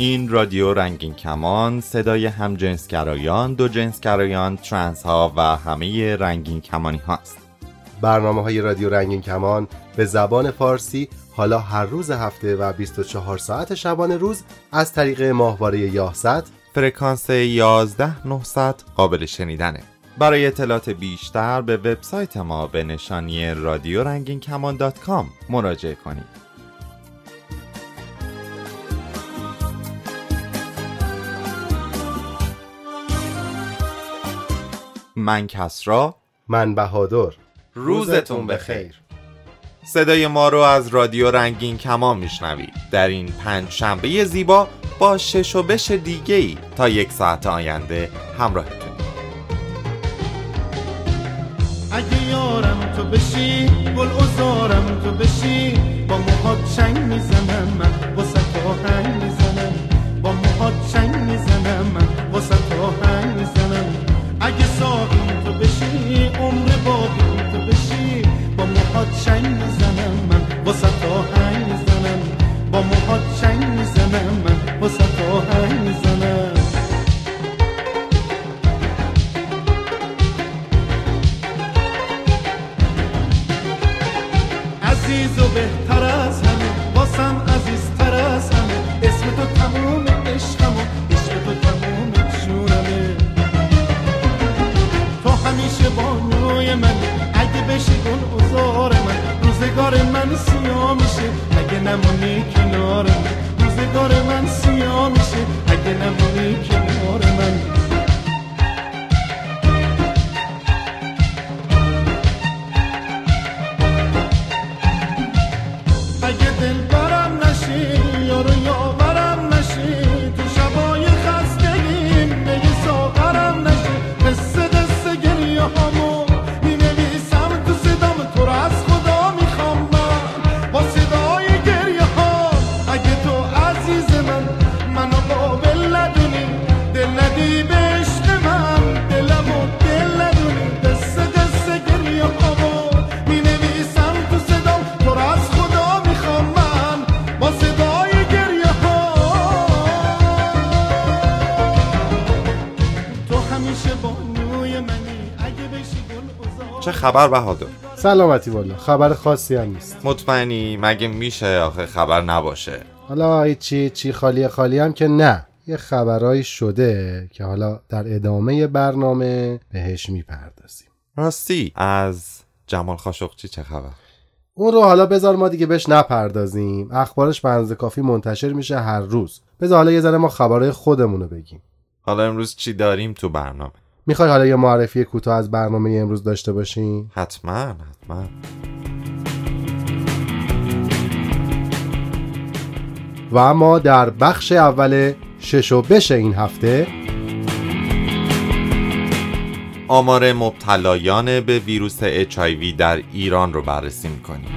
این رادیو رنگین کمان صدای هم جنسگرایان، دو جنسگرایان، ترنس ها و همه رنگین کمانی هاست. برنامه های رادیو رنگین کمان به زبان فارسی حالا هر روز هفته و 24 ساعت شبانه روز از طریق ماهواره یاهست فرکانس 11900 قابل شنیدنه. برای اطلاعات بیشتر به وبسایت ما به نشانی رادیو رنگین کمان dot com مراجعه کنید. من کسرا. من بهادر. روزتون بخیر صدای ما رو از رادیو رنگین کمان میشنوید. در این پنج شنبه زیبا با شش و بش دیگه ای تا یک ساعت آینده همراهتون. اگه یارم تو بشی گل ازارم تو بشی با موهات چنگ می‌زنم من واسه تو هنگ می‌زنم. با موهات چنگ می‌زنم من واسه تو هنگ می‌زنم. اگه ساقیم تو بشی عمر باقیم تو بشی. با موهات چنگ می‌زنم من واسه تو هنگ می‌زنم. با موهات چنگ می‌زنم من واسه تو هنگ می‌زنم. همیشه بانوی من. اگه بشی گل ازار من. روزگار من سیاه میشه. اگه نمونی کنار من. روزگار من سیاه میشه. اگه نمونی کنار خبر بهادر. سلامتی والا خبر خاصی هم نیست. مطمئنی؟ مگه میشه آخه خبر نباشه؟ حالا چی چی خالی خالی هم که نه. یه خبرایی شده که حالا در ادامه برنامه بهش می‌پردازیم. راستی از جمال خاشقچی چه خبر؟ اون رو حالا بذار ما دیگه بهش نپردازیم. اخبارش اندازه کافی منتشر میشه هر روز. بذار حالا یه ذره ما خبرهای خودمون رو بگیم. حالا امروز چی داریم تو برنامه؟ می‌خوای حالا یه معرفی کوتاه از برنامه امروز داشته باشیم حتما حتما. و اما در بخش اول شش و بش این هفته آمار مبتلایان به ویروس HIV در ایران رو بررسی می‌کنیم.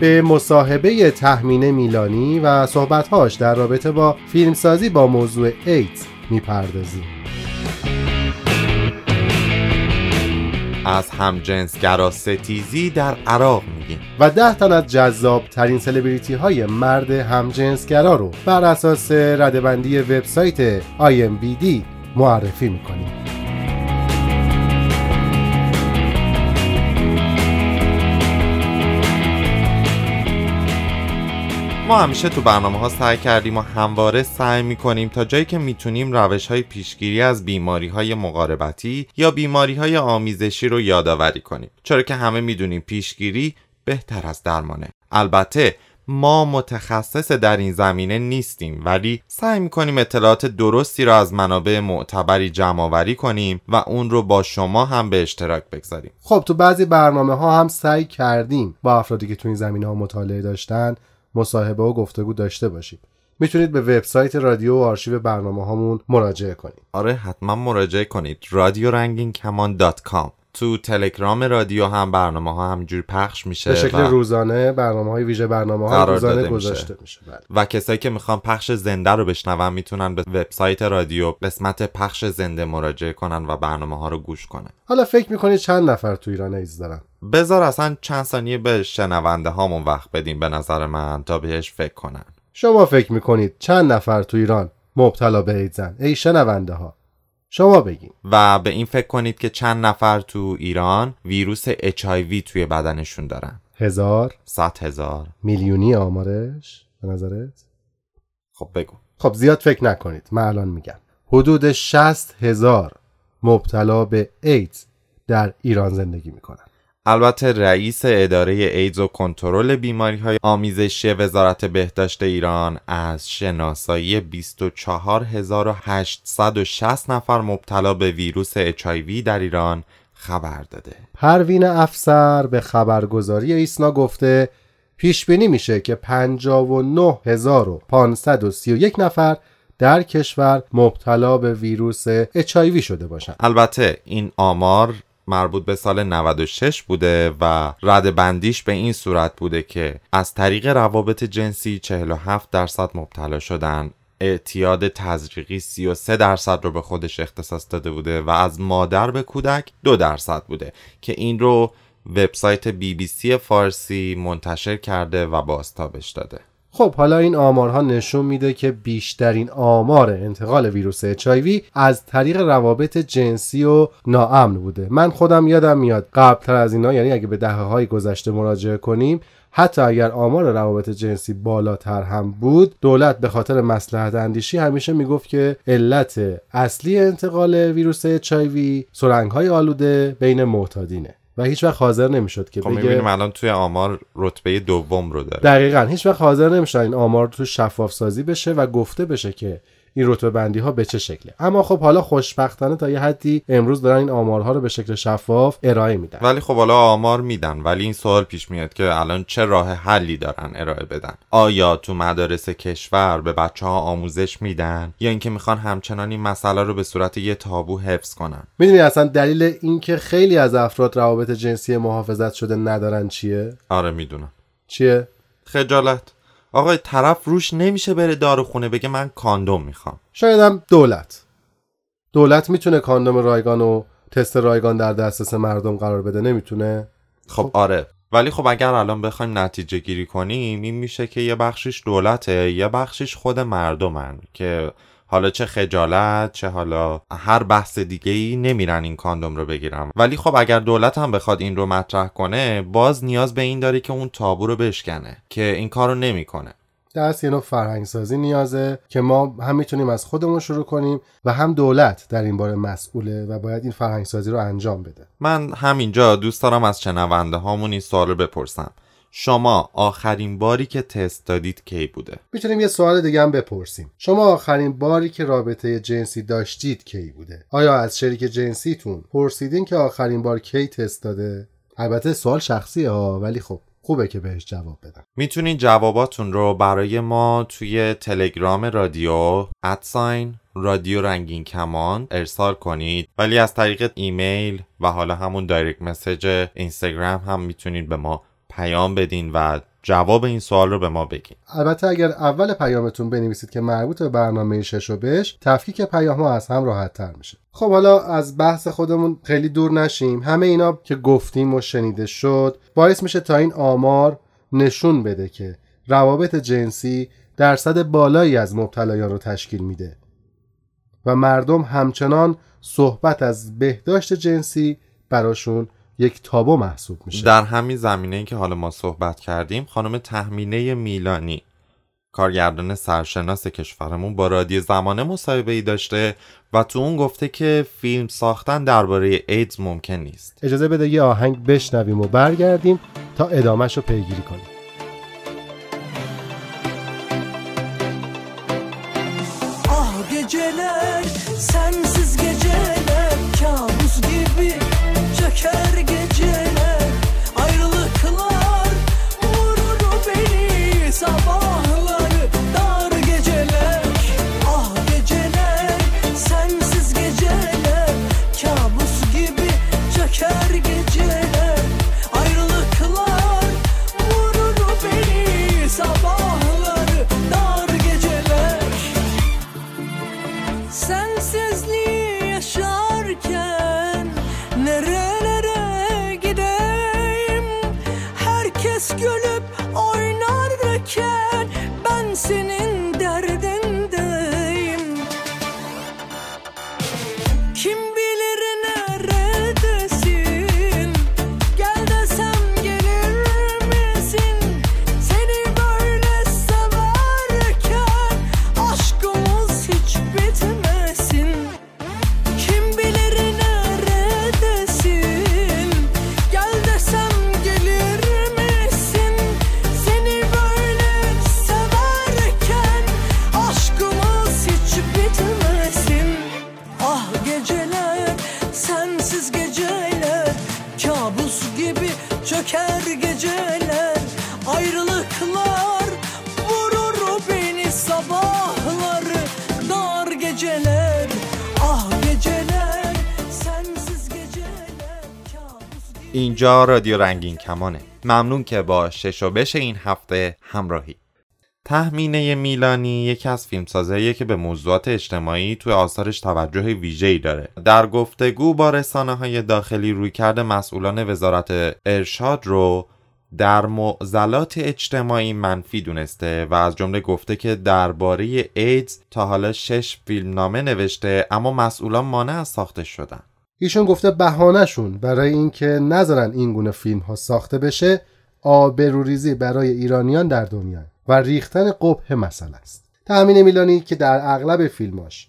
به مصاحبه تحمینه میلانی و صحبتهاش در رابطه با فیلمسازی با موضوع ایدز می‌پردازیم. از همجنسگرا ستیزی در عراق میگیم. و ده تن از جذاب ترین سلبریتی های مرد همجنسگرا رو بر اساس ردبندی وبسایت IMBD معرفی می‌کنیم. ما همیشه تو برنامه ها سعی کردیم و همواره سعی می‌کنیم تا جایی که می‌تونیم روش های پیشگیری از بیماری های مقاربتی یا بیماری های آمیزشی رو یادآوری کنیم. چرا که همه می‌دونیم پیشگیری بهتر از درمانه. البته ما متخصص در این زمینه نیستیم ولی سعی می‌کنیم اطلاعات درستی را از منابع معتبری جمع آوری کنیم و اون رو با شما هم به اشتراک بگذاریم. خب تو بعضی برنامه ها هم سعی کردیم با افرادی که تو این زمینه ها مطالعه داشتن مصاحبه و گفتگو داشته باشیم می‌تونید به وبسایت رادیو و آرشیو برنامه هامون مراجعه کنید. آره حتما مراجعه کنید. رادیو رنگین کمان dot com. تو تلگرام رادیو هم برنامه ها همینجوری پخش میشه به شکل و, روزانه برنامه های ویژه برنامه ها روزانه داده میشه. گذاشته میشه. بله. و کسایی که می‌خوان پخش زنده رو بشنون می‌تونن به وبسایت رادیو قسمت پخش زنده مراجعه کنن و برنامه ها رو گوش کنن. حالا فکر می‌کنید چند نفر تو ایران ایدز دارن؟ بذار اصلا چند ثانیه به شنونده هامون وقت بدیم به نظر من تا بهش فکر کنن. شما فکر می‌کنید چند نفر تو ایران مبتلا به ایدزن؟ ای شنونده ها. شما بگین. و به این فکر کنید که چند نفر تو ایران ویروس HIV توی بدنشون دارن. هزار. صد هزار. میلیونی آمارش؟ به نظرت؟ خب بگو. خب زیاد فکر نکنید. من الان میگم. حدود 60 هزار مبتلا به ایدز در ایران زندگی می‌کنن. البته رئیس اداره ایدز و کنترل بیماری های آمیزشی وزارت بهداشت ایران از شناسایی 24860 نفر مبتلا به ویروس HIV در ایران خبر داده پروین افسر به خبرگزاری ایسنا گفته پیش بینی میشه که 59531 نفر در کشور مبتلا به ویروس HIV شده باشند. البته این آمار مربوط به سال 96 بوده و رد بندیش به این صورت بوده که از طریق روابط جنسی 47 درصد مبتلا شدن. اعتیاد تزریقی 33 درصد رو به خودش اختصاص داده بوده و از مادر به کودک 2 درصد بوده که این رو وبسایت بی بی سی فارسی منتشر کرده و بازتابش داده. خب حالا این آمارها نشون میده که بیشترین آمار انتقال ویروس HIV از طریق روابط جنسی و ناامن بوده. من خودم یادم میاد قبلتر از اینا یعنی اگه به دهه های گذشته مراجعه کنیم حتی اگر آمار روابط جنسی بالاتر هم بود دولت به خاطر مسلحت اندیشی همیشه می‌گفت که علت اصلی انتقال ویروس HIV سرنگ های آلوده بین معتادینه. و هیچ وقت حاضر نمی‌شد که خب بگه می‌بینیم الان توی آمار رتبه دوم رو داره. دقیقا هیچ وقت حاضر نمیشن این آمار تو شفاف سازی بشه و گفته بشه که این رتبه بندی ها به چه شکله. اما خب حالا خوشبختانه تا یه حدی امروز دارن این آمارها رو به شکل شفاف ارائه میدن. ولی خب حالا آمار میدن. ولی این سوال پیش میاد که الان چه راه حلی دارن ارائه بدن؟ آیا تو مدارس کشور به بچه ها آموزش میدن؟ یا اینکه می‌خوان همچنان این مسئله رو به صورت یه تابو حفظ کنن؟ می‌دونی اصلا دلیل اینکه خیلی از افراد روابط جنسی محافظت شده ندارن چیه؟ آره می‌دونم. چیه؟ خجالت. آقای طرف روش نمیشه بره داروخونه بگه من کاندوم می‌خوام. شاید هم دولت. دولت می‌تونه کاندوم رایگان و تست رایگان در دسترس مردم قرار بده نمی‌تونه؟ خب آره. ولی خب اگر الان بخوایم نتیجه گیری کنیم این میشه که یه بخشش دولته یه بخشش خود مردمن که حالا چه خجالت چه حالا هر بحث دیگه ای نمیرن این کاندوم رو بگیرن ولی خب اگر دولت هم بخواد این رو مطرح کنه باز نیاز به این داره که اون تابو رو بشکنه که این کار رو نمی‌کنه. دست یه نوع فرهنگ سازی نیازه که ما هم می‌تونیم از خودمون شروع کنیم و هم دولت در این باره مسئوله و باید این فرهنگ سازی رو انجام بده. من همینجا دوست دارم از شنونده هامون این سوال رو بپرسم. شما آخرین باری که تست دادید کی بوده؟ می‌تونیم یه سوال دیگه هم بپرسیم. شما آخرین باری که رابطه جنسی داشتید کی بوده؟ آیا از شریک جنسیتون پرسیدین که آخرین بار کی تست داده؟ البته سوال شخصیه ها ولی خب خوبه که بهش جواب بدم می‌تونید جواباتون رو برای ما توی تلگرام رادیو at sign رادیو رنگین کمان ارسال کنید. ولی از طریق ایمیل و حالا همون direct message اینستاگرام هم می‌تونید به ما پیام بدین و جواب این سوال رو به ما بگین. البته اگر اول پیامتون بنویسید که مربوط به برنامه شش و بش تفکیک پیام ها از هم راحت تر میشه. خب حالا از بحث خودمون خیلی دور نشیم. همه اینا که گفتیم و شنیده شد باعث میشه تا این آمار نشون بده که روابط جنسی درصد بالایی از مبتلایان رو تشکیل میده و مردم همچنان صحبت از بهداشت جنسی براشون یک تابو محسوب میشه. در همین زمینه که حالا ما صحبت کردیم خانم تحمینه میلانی کارگردان سرشناس کشورمون با رادیو زمانه مصاحبه ای داشته و تو اون گفته که فیلم ساختن درباره ایدز ممکن نیست. اجازه بده یه آهنگ بشنویم و برگردیم تا ادامهش رو پیگیری کنیم. رادیو رنگین کمانه. ممنون که با شش و بش این هفته همراهی. تهمینه میلانی یکی از فیلمسازهاییه که به موضوعات اجتماعی توی آثارش توجه ویژه‌ای داره. در گفتگو با رسانه های داخلی روی کرده مسئولان وزارت ارشاد رو در معضلات اجتماعی منفی دونسته و از جمله گفته که درباره ایدز تا حالا شش فیلمنامه نوشته اما مسئولان مانع از ساخته شدن. ایشون گفته بهانهشون برای اینکه نذارن این گونه فیلم ها ساخته بشه آبروریزی برای ایرانیان در دنیا و ریختن قبه مسئله است. تأمین میلانی که در اغلب فیلماش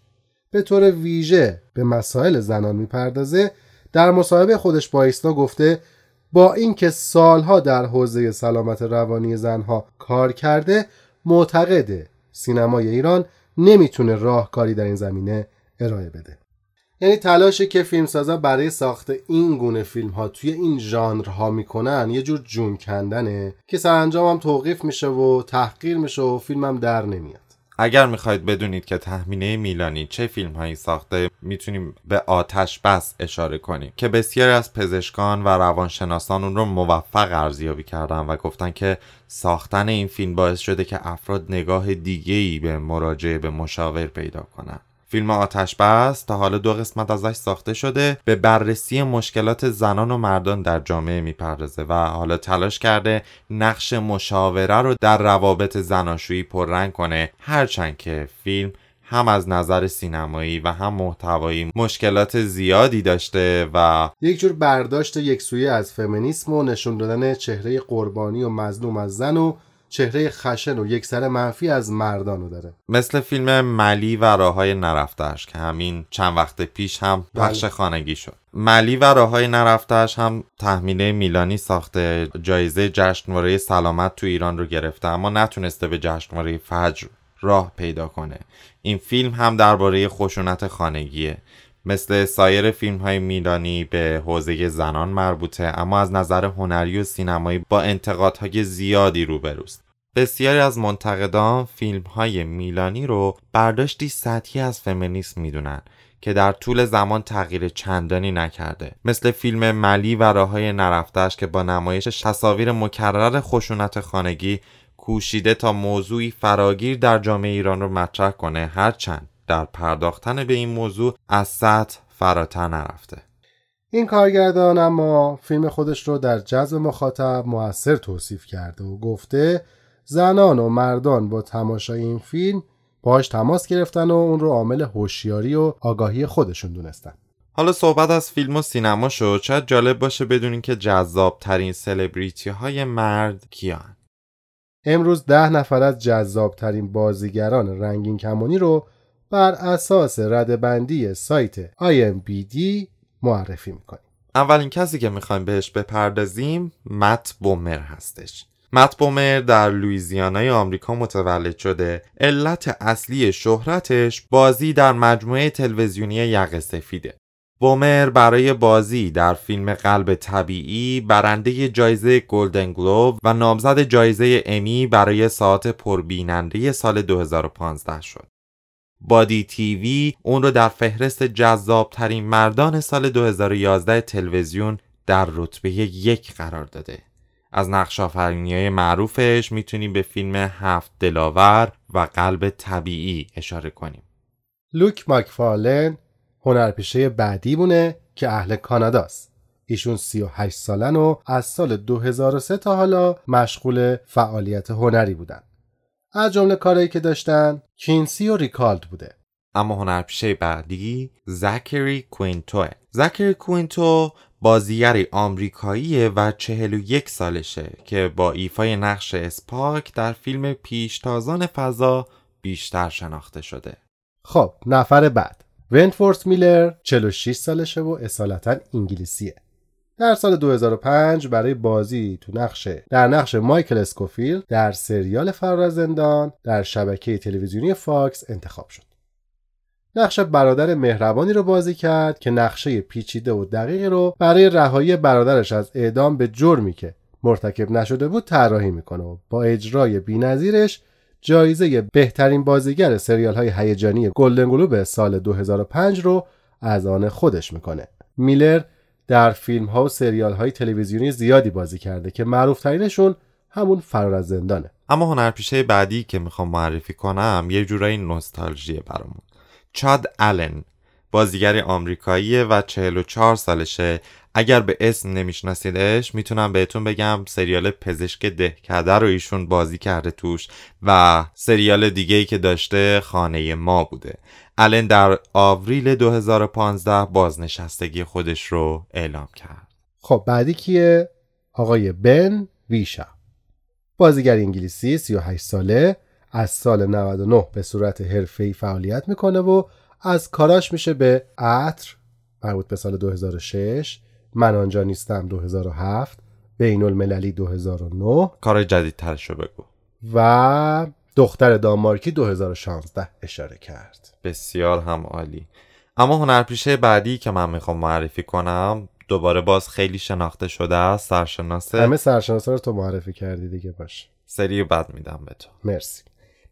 به طور ویژه به مسائل زنان می‌پردازه در مصاحبه خودش با ایسنا گفته با اینکه سالها در حوزه سلامت روانی زنها کار کرده معتقده سینمای ایران نمی‌تونه راهکاری در این زمینه ارائه بده. یعنی تلاشی که فیلمسازا برای ساخت این گونه فیلم ها توی این ژانرها می‌کنن یه جور جون کندنه که سرانجام هم توقیف میشه و تحقیر میشه و فیلمم در نمیاد. اگر می‌خواید بدونید که تخمینه میلانی چه فیلم هایی ساخته می‌تونیم به آتش بس اشاره کنیم که بسیاری از پزشکان و روانشناسان اون رو موفق ارزیابی کردن و گفتن که ساختن این فیلم باعث شده که افراد نگاه دیگه ای به مراجعه به مشاور پیدا کنن. فیلم آتش بس تا حالا دو قسمت ازش ساخته شده. به بررسی مشکلات زنان و مردان در جامعه می‌پردازه و حالا تلاش کرده نقش مشاوره رو در روابط زناشویی پررنگ کنه. هرچند که فیلم هم از نظر سینمایی و هم محتوایی مشکلات زیادی داشته و یک جور برداشت یکسویه از فمینیسم و نشون دادن چهره قربانی و مظلوم از زن و چهره خشن و یک سر منفی از مردانو داره. مثل فیلم ملی و راههای نرفتش که همین چند وقت پیش هم پخش بله. خانگی شد. ملی و راههای نرفتش هم تحمیله میلانی ساخته جایزه جشنواره سلامت تو ایران رو گرفته اما نتونسته به جشنواره فجر راه پیدا کنه. این فیلم هم درباره خشونت خانگیه. مثل سایر فیلم های میلانی به حوزه زنان مربوطه اما از نظر هنری و سینمایی با انتقادهای زیادی روبروست. بسیاری از منتقدان فیلم های میلانی رو برداشتی سطحی از فمینیسم می‌دونن که در طول زمان تغییر چندانی نکرده. مثل فیلم ملی و راههای نرفتش که با نمایش تصاویر مکرر خشونت خانگی کوشیده تا موضوعی فراگیر در جامعه ایران رو مطرح کنه هرچند در پرداختن به این موضوع از سطح فراتر نرفته. این کارگردان اما فیلم خودش رو در جذب مخاطب موثر توصیف کرده و گفته زنان و مردان با تماشای این فیلم باش تماس گرفتن و اون رو عامل هوشیاری و آگاهی خودشون دونستن. حالا صحبت از فیلم و سینما شد. شاید جالب باشه بدونین که جذاب ترین سلبریتی های مرد کیان. امروز ده نفر از جذاب ترین بازیگران رنگین کمانی رو بر اساس ردبندی سایت IMBD معرفی می‌کنیم. اولین کسی که می‌خوایم بهش بپردازیم مت بومر هستش. مت بومر در لویزیانای آمریکا متولد شده. علت اصلی شهرتش بازی در مجموعه تلویزیونی یقه سفیده. بومر برای بازی در فیلم قلب طبیعی برنده جایزه گلدن گلوب و نامزد جایزه امی برای ساعت پربیننده سال 2015 شد. بادی تیوی اون رو در فهرست جذابترین مردان سال 2011 تلویزیون در رتبه یک قرار داده. از نقش های معروفش می‌تونیم به فیلم هفت دلاور و قلب طبیعی اشاره کنیم. لوک ماکفارلن هنرپیشه بعدی بوده که اهل کاناداست ایشون 38 سالن و از سال 2003 تا حالا مشغول فعالیت هنری بودن از جمله کارهایی که داشتن کینسی و ریکالد بوده. اما هنرپیشه بعدی زکری کوینتوه زکری کوینتو بازیگری آمریکاییه و 41 سالشه که با ایفای نقش اسپاک در فیلم پیشتازان فضا بیشتر شناخته شده. خب نفر بعد. ونتورث میلر 46 سالشه و اصالتا انگلیسیه. در سال 2005 برای بازی تو نقش در نقش مایکل اسکوفیل در سریال فرار زندان در شبکه تلویزیونی فاکس انتخاب شد. نقش برادر مهربانی رو بازی کرد که نقشه پیچیده و دقیقی رو برای رهایی برادرش از اعدام به جرمی که مرتکب نشده بود طراحی می‌کنه و با اجرای بینظیرش جایزه بهترین بازیگر سریال های هیجانی گلدن گلوب سال 2005 رو از آن خودش می‌کنه. میلر در فیلم ها و سریال های تلویزیونی زیادی بازی کرده که معروف ترینشون همون فرار از زندانه. اما هنرپیشه بعدی که می‌خوام معرفی کنم یه جورایی نوستالژیه برامون. چاد آلن. بازیگری آمریکاییه و 44 سالشه. اگر به اسم نمیشناسیدش می‌تونم بهتون بگم سریال پزشک دهکده رو ایشون بازی کرده توش و سریال دیگه ای که داشته خانه ما بوده. الان در آوریل 2015 بازنشستگی خودش رو اعلام کرد. خب بعدی کیه؟ آقای بن ویشا. بازیگر انگلیسی 38 ساله از سال 99 به صورت حرفه‌ای فعالیت می‌کنه و از کاراش میشه به عطر مربوط به سال 2006 من آنجا نیستم 2007 بین المللی 2009 کار جدیدترش رو بگو. و دختر دانمارکی 2016 اشاره کرد. بسیار هم عالی. اما هنرپیشه بعدی که من می‌خوام معرفی کنم دوباره باز خیلی شناخته شده است سرشناسه همه سرشناسا رو تو معرفی کردی دیگه باش. سری بعد میدم به تو. مرسی.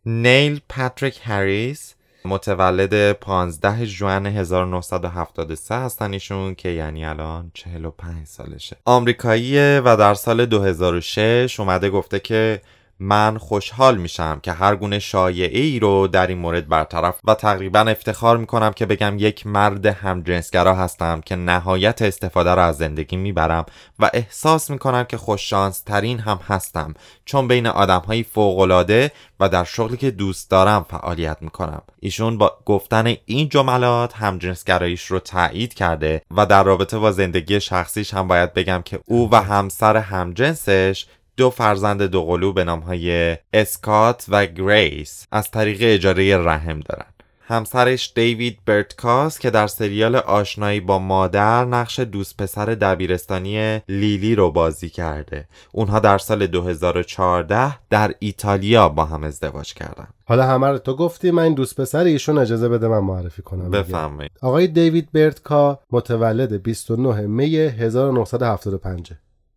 نیل پاتریک هریس متولد 15 ژوئن 1973 هستن ایشون که یعنی الان 45 سالشه. آمریکاییه و در سال 2006 اومده گفته که من خوشحال میشم که هر گونه شایعه ای رو در این مورد برطرف و تقریبا افتخار می‌کنم که بگم یک مرد همجنسگرا هستم که نهایت استفاده را از زندگی می‌برم و احساس می‌کنم که خوششانس ترین هم هستم چون بین آدم های فوقلاده و در شغلی که دوست دارم فعالیت می‌کنم. ایشون با گفتن این جملات همجنسگراییش رو تایید کرده و در رابطه با زندگی شخصیش هم باید بگم که او و همسر همجنسش دو فرزند دوقلو به نامهای اسکات و گریس از طریق اجاره رحم دارن. همسرش دیوید برتکاس که در سریال آشنایی با مادر نقش دوست پسر دبیرستانی لیلی رو بازی کرده. اونها در سال 2014 در ایتالیا با هم ازدواج کردن. حالا همه رو تو گفتی من این دوست پسر ایشون اجازه بده من معرفی کنم. بفرمایید. آقای دیوید برتکا متولد 29 می 1975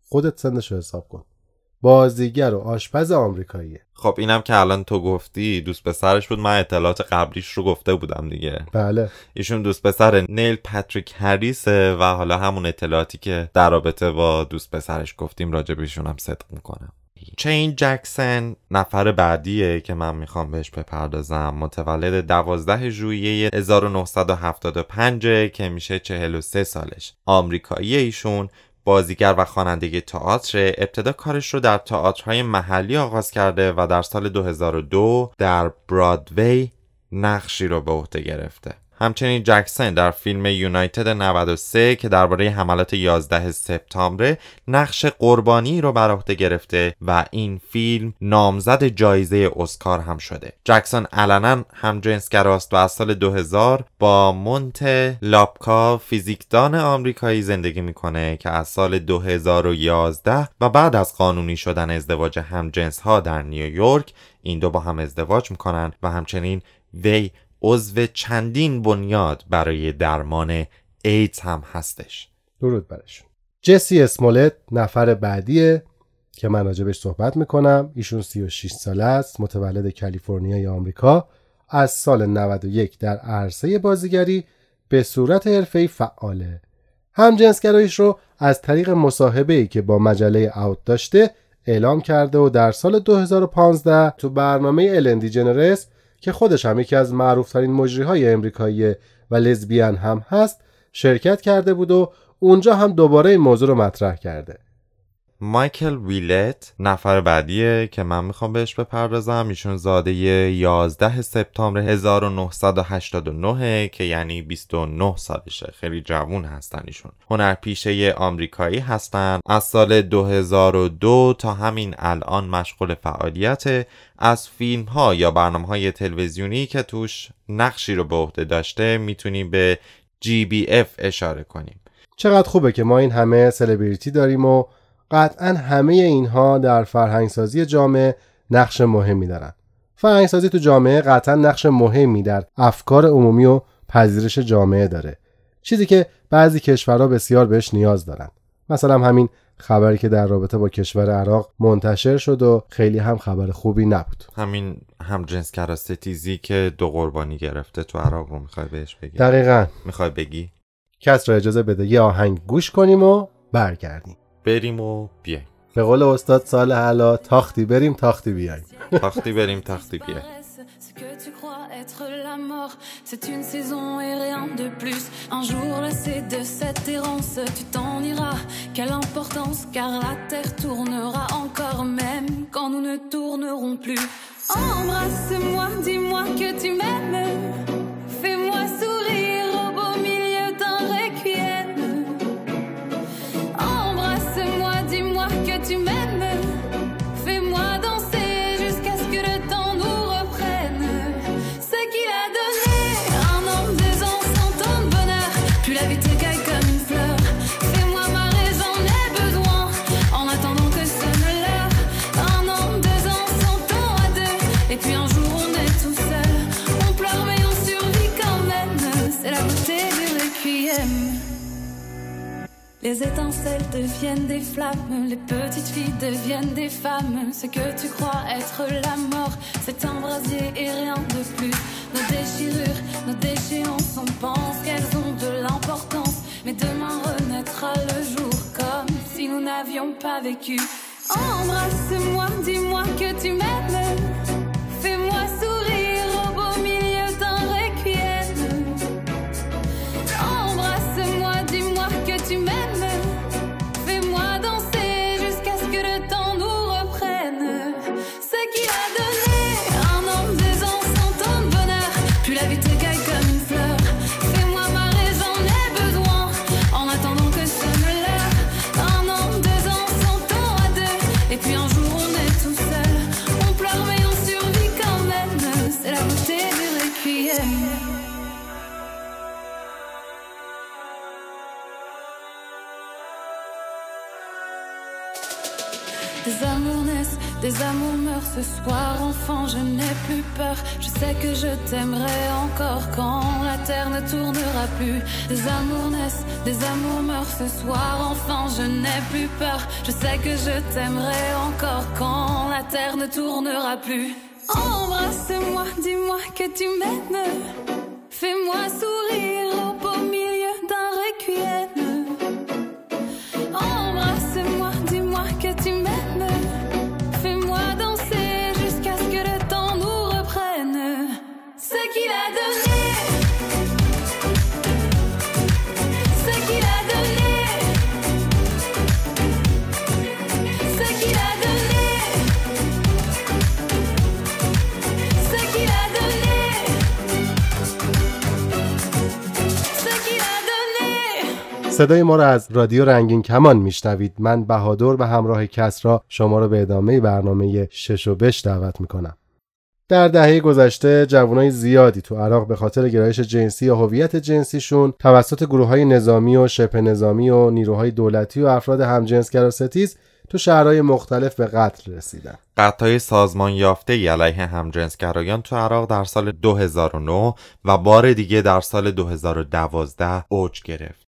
خودت سنش رو حساب کن. بازیگر و آشپز آمریکاییه خب اینم که الان تو گفتی دوست پسرش بود. من اطلاعات قبلیش رو گفته بودم دیگه. بله. ایشون دوست پسر نیل پاتریک هریسه و حالا همون اطلاعاتی که در رابطه با دوست پسرش گفتیم راجع بهشون هم صدق می‌کنم. چین جکسن نفر بعدیه که من می‌خوام بهش بپردازم. متولد 12 ژوئیه 1975 که میشه 43 سالش. آمریکایی ایشون بازیگر و خواننده تئاتر ابتدا کارش رو در تئاترهای محلی آغاز کرده و در سال 2002 در برادوی نقشی رو به عهده گرفته. همچنین جکسن در فیلم یونایتد 93 که درباره حملات 11 سپتامبر نقش قربانی رو بر عهده گرفته و این فیلم نامزد جایزه اسکار هم شده. جکسون علنا هم جنسگراست و از سال 2000 با مونت لاپکا فیزیکدان آمریکایی زندگی می‌کنه که از سال 2011 و بعد از قانونی شدن ازدواج همجنس ها در نیویورک این دو با هم ازدواج می‌کنن و همچنین وی عضو چندین بنیاد برای درمان ایدز هم هستش. درود برشون جسی اسمولت نفر بعدیه که من راجبش صحبت می‌کنم. ایشون 36 ساله است متولد کالیفرنیای آمریکا. از سال 91 در عرصه بازیگری به صورت حرفه‌ای فعاله همجنسگراییش رو از طریق مصاحبه ای که با مجله اوت داشته اعلام کرده و در سال 2015 تو برنامه الندی جنرس که خودش هم یکی از معروفترین مجری های امریکایی و لزبیان هم هست شرکت کرده بود و اونجا هم دوباره این موضوع رو مطرح کرده. مایکل ویلت نفر بعدیه که من می‌خوام بهش بپردازم. ایشون زاده 11 سپتامبر 1989 که یعنی 29 سالشه. خیلی جوون هستن ایشون. هنرپیشه آمریکایی هستن. از سال 2002 تا همین الان مشغول فعالیت از فیلم ها یا برنامه های تلویزیونی که توش نقشی رو به عهده داشته می‌تونیم به GBF اشاره کنیم. چقدر خوبه که ما این همه سلبریتی داریم و قطعا همه اینها در فرهنگسازی جامعه نقش مهمی دارن فرهنگسازی تو جامعه قطعا نقش مهمی در افکار عمومی و پذیرش جامعه داره. چیزی که بعضی کشورها بسیار بهش نیاز دارن مثلا همین خبری که در رابطه با کشور عراق منتشر شد و خیلی هم خبر خوبی نبود. همین هم جنس ستیزی که دو قربانی گرفته تو عراق رو می‌خوای بهش بگی؟ دقیقا. می‌خوای بگی؟ کس را اجازه بده یه آهنگ گوش کنیم و برگردیم. بریم و بیایم به قول استاد سال حالا تاختی بریم تاختی بیایم تاختی بریم تاختی بیایم Ce que tu crois être la mort, c'est une saison et rien de plus. Un jour lassé de cette errance, tu t'en iras. Quelle importance, car la terre tournera encore même quand nous ne tournerons plus. Embrasse-moi, dis-moi que tu m'aimes. Fais-moi sourire Les étincelles deviennent des flammes, les petites filles deviennent des femmes. Ce que tu crois être la mort, c'est un brasier et rien de plus. Nos déchirures, nos déchéances, on pense qu'elles ont de l'importance. Mais demain renaîtra le jour comme si nous n'avions pas vécu. Embrasse-moi, dis-moi que tu m'aimes. Des amours meurent ce soir. Enfin, je n'ai plus peur. Je sais que je t'aimerai encore quand la terre ne tournera plus. Embrasse-moi, dis-moi que tu m'aimes. Fais-moi sourire صدای ما را از رادیو رنگین کمان میشنوید. من بهادر و همراه کسرا شما را به ادامه برنامه شش و بش دعوت می‌کنم. در دهه گذشته جوانای زیادی تو عراق به خاطر گرایش جنسی یا هویت جنسیشون توسط گروه های نظامی و شبه نظامی و نیروهای دولتی و افراد همجنسگرا ستیز تو شهرهای مختلف به قتل رسیدن. قطعای سازمان یافته ای علیه همجنسگرایان تو عراق در سال 2009 و بار دیگه در سال 2012 اوج گرفت.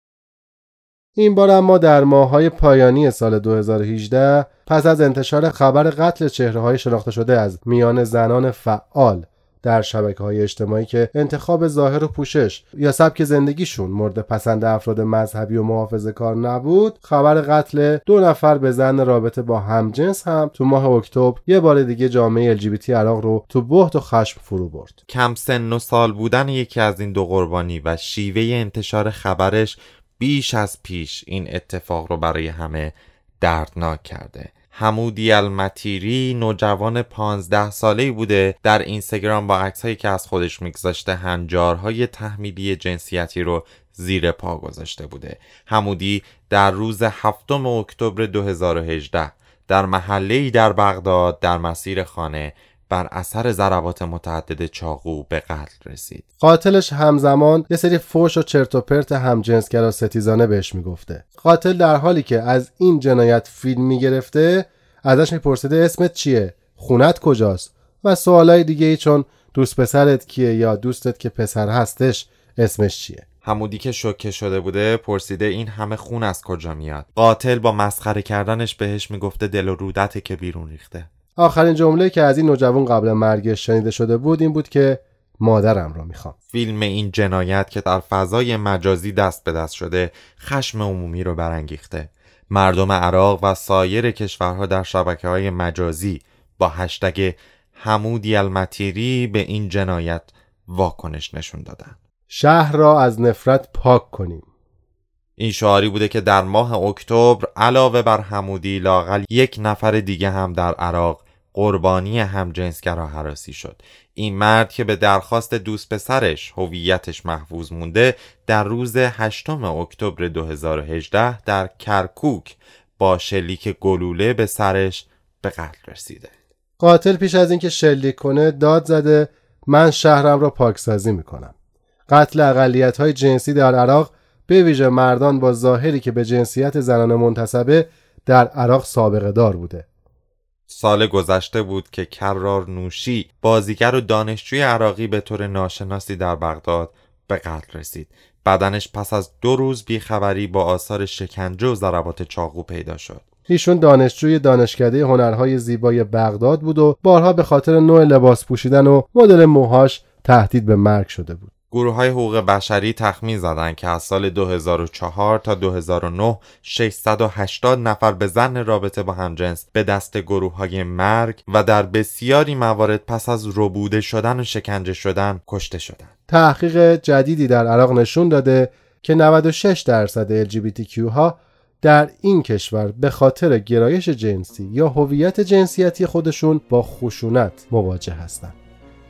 این بار اما در ماههای پایانی سال 2018 پس از انتشار خبر قتل چهره های شناخته شده از میان زنان فعال در شبکه های اجتماعی که انتخاب ظاهر و پوشش یا سبک زندگیشون مورد پسند افراد مذهبی و محافظه کار نبود خبر قتل دو نفر به زن رابطه با همجنس هم تو ماه اکتبر یه بار دیگه جامعه LGBT عراق رو تو بهت و خشم فرو برد. کم سن و سال بودن یکی از این دو قربانی و شیوه انتشار خبرش بیش از پیش این اتفاق رو برای همه دردناک کرده. حمودی المتیری نوجوان 15 ساله‌ای بوده در اینستاگرام با عکسهایی که از خودش میگذاشته هنجارهای تحمیلی جنسیتی رو زیر پا گذاشته بوده. حمودی در روز هفتم اکتبر 2018 در محله‌ای در بغداد در مسیر خانه بر اثر ضربات متعدد چاقو به قتل رسید. قاتلش همزمان یه سری فوش و چرت و پرت همجنسگرا ستیزانه بهش می‌گفته. قاتل در حالی که از این جنایت فیلم می‌گرفته ازش میپرسیده اسمت چیه؟ خونت کجاست؟ و سوالای دیگه ای چون دوست پسرت کیه یا دوستت که پسر هستش اسمش چیه؟ حمودی که شوکه شده بوده پرسیده این همه خون از کجا میاد؟ قاتل با مسخره کردنش بهش می‌گفته دل و رودته که بیرون ریخته. آخرین جمله که از این نوجوان قبل مرگش شنیده شده بود این بود که مادرم را می‌خوام. فیلم این جنایت که در فضای مجازی دست به دست شده خشم عمومی رو برانگیخته. مردم عراق و سایر کشورها در شبکه های مجازی با هشتگ حمودی المتیری به این جنایت واکنش نشون دادن. شهر را از نفرت پاک کنیم. این شعاری بوده که در ماه اکتبر علاوه بر حمودی لاقل یک نفر دیگه هم در عراق قربانی همجنسگرا حراسی شد. این مرد که به درخواست دوست پسرش هویتش محفوظ مونده در روز 8 اکتبر 2018 در کرکوک با شلیک گلوله به سرش به قتل رسیده. قاتل پیش از اینکه شلیک کنه داد زده من شهرم را پاکسازی می‌کنم. قتل اقلیت های جنسی در عراق به ویژه مردان با ظاهری که به جنسیت زنان منتصبه در عراق سابقه دار بوده. سال گذشته بود که کرار نوشی بازیگر و دانشجوی عراقی به طور ناشناسی در بغداد به قتل رسید. بدنش پس از دو روز بیخبری با آثار شکنجه و ضربات چاقو پیدا شد. ایشون دانشجوی دانشکده هنرهای زیبای بغداد بود و بارها به خاطر نوع لباس پوشیدن و مدل موهاش تهدید به مرگ شده بود. گروه های حقوق بشری تخمین زدند که از سال 2004 تا 2009 680 نفر به زن رابطه با همجنس به دست گروه های مرگ و در بسیاری موارد پس از ربوده شدن و شکنجه شدن کشته شدند. تحقیق جدیدی در عراق نشون داده که 96 درصد LGBTQ ها در این کشور به خاطر گرایش جنسی یا هویت جنسیتی خودشون با خشونت مواجه هستند.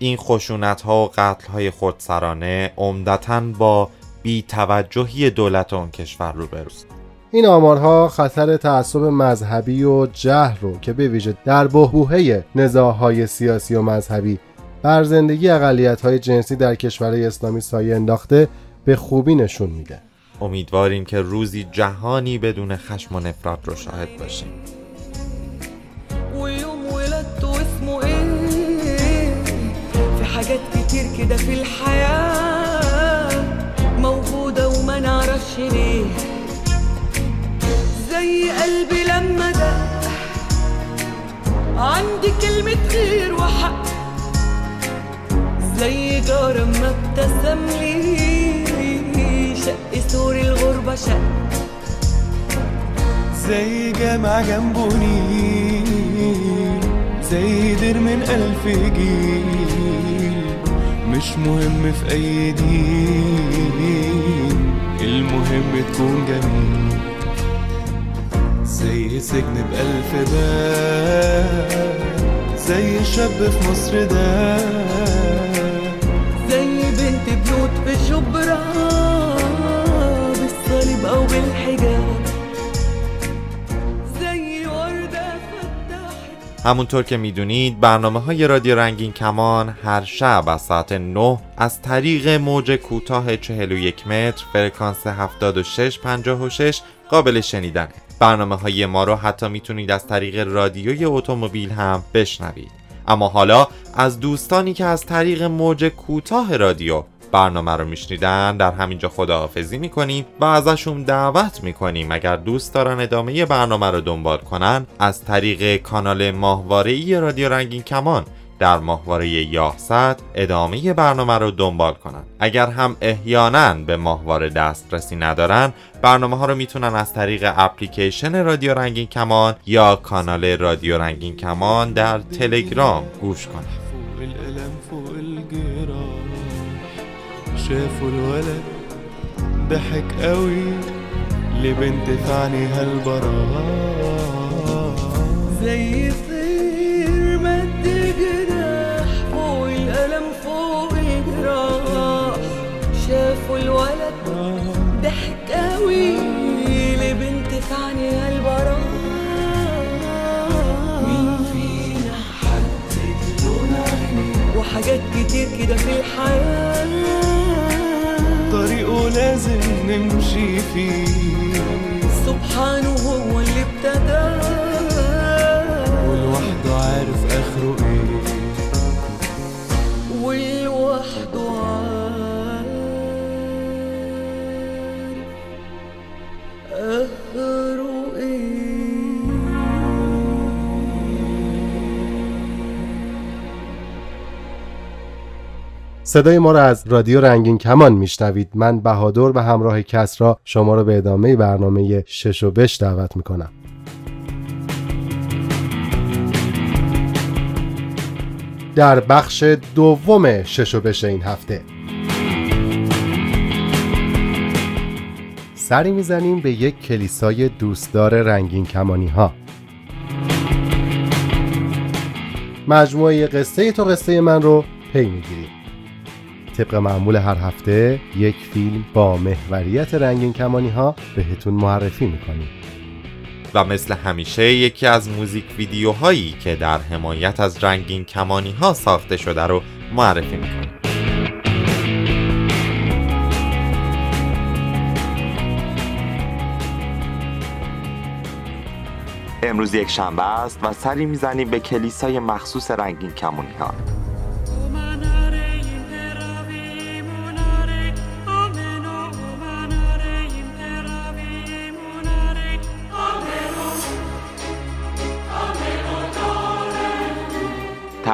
این خشونت ها و قتل های خودسرانه عمدتا با بیتوجهی دولت اون کشور روبروست این آمارها خطر تعصب مذهبی و جهل رو که به ویژه در بحبوحه نزاعهای سیاسی و مذهبی بر زندگی اقلیت‌های جنسی در کشورهای اسلامی سایه انداخته به خوبی نشون میده. امیدواریم که روزی جهانی بدون خشم و نفرت رو شاهد باشیم كتير كده في الحياة موجودة وما نعرفش ليه. زي قلبي لما دق عندي كلمة خير وحق. زي جار ما ابتسم لي شق سور الغربة شق. زي جامع جنبه نيل زي دير من ألف جيل. مش مهم في أي دين المهم تكون جميل. زي سجن بألف باب زي شاب في مصر ده زي بنت بنوت في شبرا بالصليب أو بالحجاب. همونطور که می‌دونید برنامه های رادیو رنگین کمان هر شب از ساعت 9 از طریق موج کوتاه 41 متر فرکانس 7656 قابل شنیدنه برنامه های ما رو حتی می‌تونید از طریق رادیوی اتومبیل هم بشنوید. اما حالا از دوستانی که از طریق موج کوتاه رادیو برنامه رو میشنیدن در همینجا خداحافظی می‌کنیم و ازشون دعوت می‌کنیم. اگر دوست دارن ادامه برنامه رو دنبال کنن از طریق کانال ماهواره رادیو رنگین کمان در ماهواره یاهصد ادامه برنامه رو دنبال کنن. اگر هم احیانا به ماهواره دسترسی ندارن برنامه ها رو می‌تونن از طریق اپلیکیشن رادیو رنگین کمان یا کانال رادیو رنگین کمان در تلگرام گوش کنن. شافوا الولد ضحك قوي لبنت في عينيها البراء زي طير مد جناح فوق الألم فوق الجراح. شافوا الولد ضحك قوي لبنت في عينيها البراء مين فينا حدد لون عينيه وحاجات كتير كده في الحياة. لازم نمشي فيه. سبحانه هو اللي ابتدى. ولوحده عارف آخره إيه. صدای ما را از رادیو رنگین کمان میشنوید. من بهادر و همراه کسرا شما را به ادامه برنامه شش و بش دعوت می‌کنم. در بخش دوم شش و بش این هفته سری می‌زنیم به یک کلیسای دوستدار رنگین کمانی ها مجموعه قصه تو قصه من رو پی می‌گیریم. طبق معمول هر هفته یک فیلم با محوریت رنگین کمانی ها بهتون معرفی می‌کنیم. و مثل همیشه یکی از موزیک ویدیوهایی که در حمایت از رنگین کمانی ها ساخته شده رو معرفی می‌کنیم. امروز یک شنبه است و سری می‌زنیم به کلیسای مخصوص رنگین کمانی ها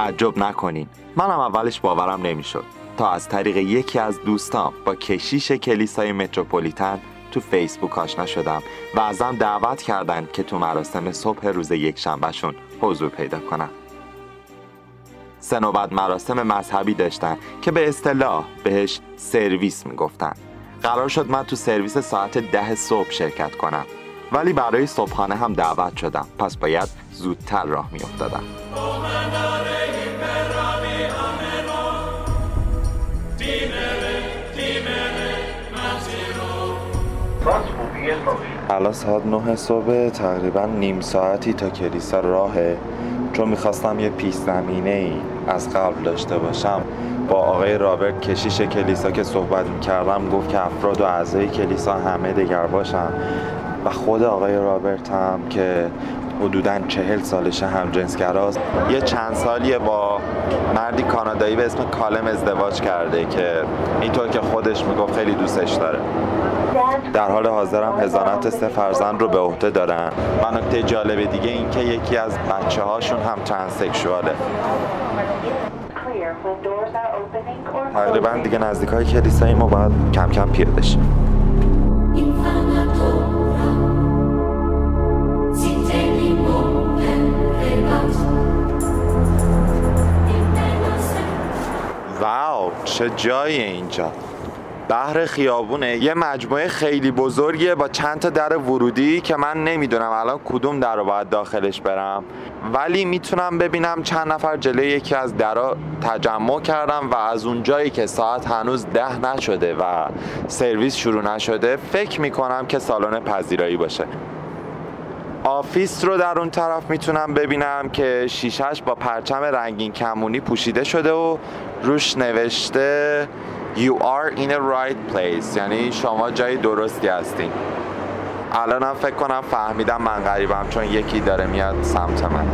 تعجب نکنین. منم اولش باورم نمی‌شد. تا از طریق یکی از دوستام با کشیش کلیسای متروپولیتن تو فیسبوک آشنا شدم و ازم دعوت کردن که تو مراسم صبح روز یک شنبهشون حضور پیدا کنم سه نوبت مراسم مذهبی داشتن که به اصطلاح بهش سرویس می‌گفتن. قرار شد من تو سرویس ساعت ده صبح شرکت کنم. ولی برای صبحانه هم دعوت شدم. پس باید زودتر راه میافتادم. الان ساعت نه صبح تقریبا نیم ساعتی تا کلیسا راهه. چون می‌خواستم یه پیش زمینه ای از قبل داشته باشم با آقای رابرت کشیش کلیسا که صحبت می‌کردم گفت که افراد و اعضای کلیسا همه دگر باشن. و خود آقای رابرت هم که حدودا چهل سالشه هم جنسگراست یه چند سالیه با مردی کانادایی به اسم کالم ازدواج کرده که اینطور که خودش می‌گفت خیلی دوستش داره. در حال حاضرم هزانت سه فرزند رو به عهده دارن. و نکته جالب دیگه این که یکی از بچه هاشون هم ترانسکشواله. تقریبا دیگه نزدیک های کلیسای ما باید کم کم پیاده شیم wow چه جای اینجا. بر خیابونه. یه مجموعه خیلی بزرگیه با چند تا در ورودی که من نمی‌دونم الان کدوم در رو باید داخلش برم. ولی می‌تونم ببینم چند نفر جلوی یکی از درا تجمع کردن و از اونجایی که ساعت هنوز ده نشده و سرویس شروع نشده فکر می‌کنم که سالن پذیرایی باشه. office رو در اون طرف می‌تونم ببینم که شیشش با پرچم رنگین کمونی پوشیده شده و روش نوشته You are in a right place. یعنی شما جای درستی هستین. الانم فکر کنم فهمیدم من غریبم چون یکی داره میاد سمت من.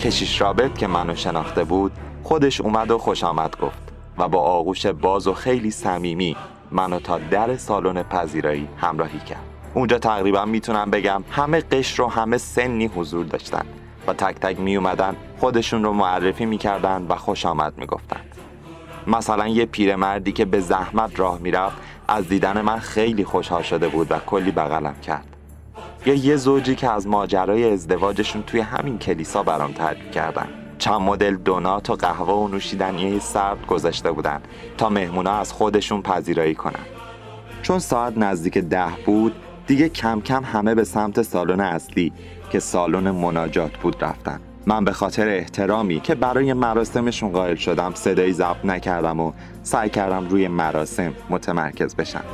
کشیش رابرت که منو شناخته بود خودش اومد و خوش آمد گفت و با آغوش باز و خیلی صمیمی منو تا در سالن پذیرایی همراهی کرد. اونجا تقریبا می‌تونم بگم همه قشر و همه سنی حضور داشتن و تک تک می اومدن خودشون رو معرفی می‌کردن و خوش آمد می‌گفتن. مثلا یه پیرمردی که به زحمت راه می‌رفت از دیدن من خیلی خوشحال شده بود و کلی بغلم کرد. یا یه زوجی که از ماجرای ازدواجشون توی همین کلیسا برام تعریف کردن. چند مدل دونات و قهوه و نوشیدنی سرد گذاشته بودن تا مهمونا از خودشون پذیرایی کنن. چون ساعت نزدیک ده بود دیگه کم کم همه به سمت سالن اصلی که سالن مناجات بود رفتن. من به خاطر احترامی که برای مراسمشون قائل شدم صدایی ضبط نکردم و سعی کردم روی مراسم متمرکز بشم.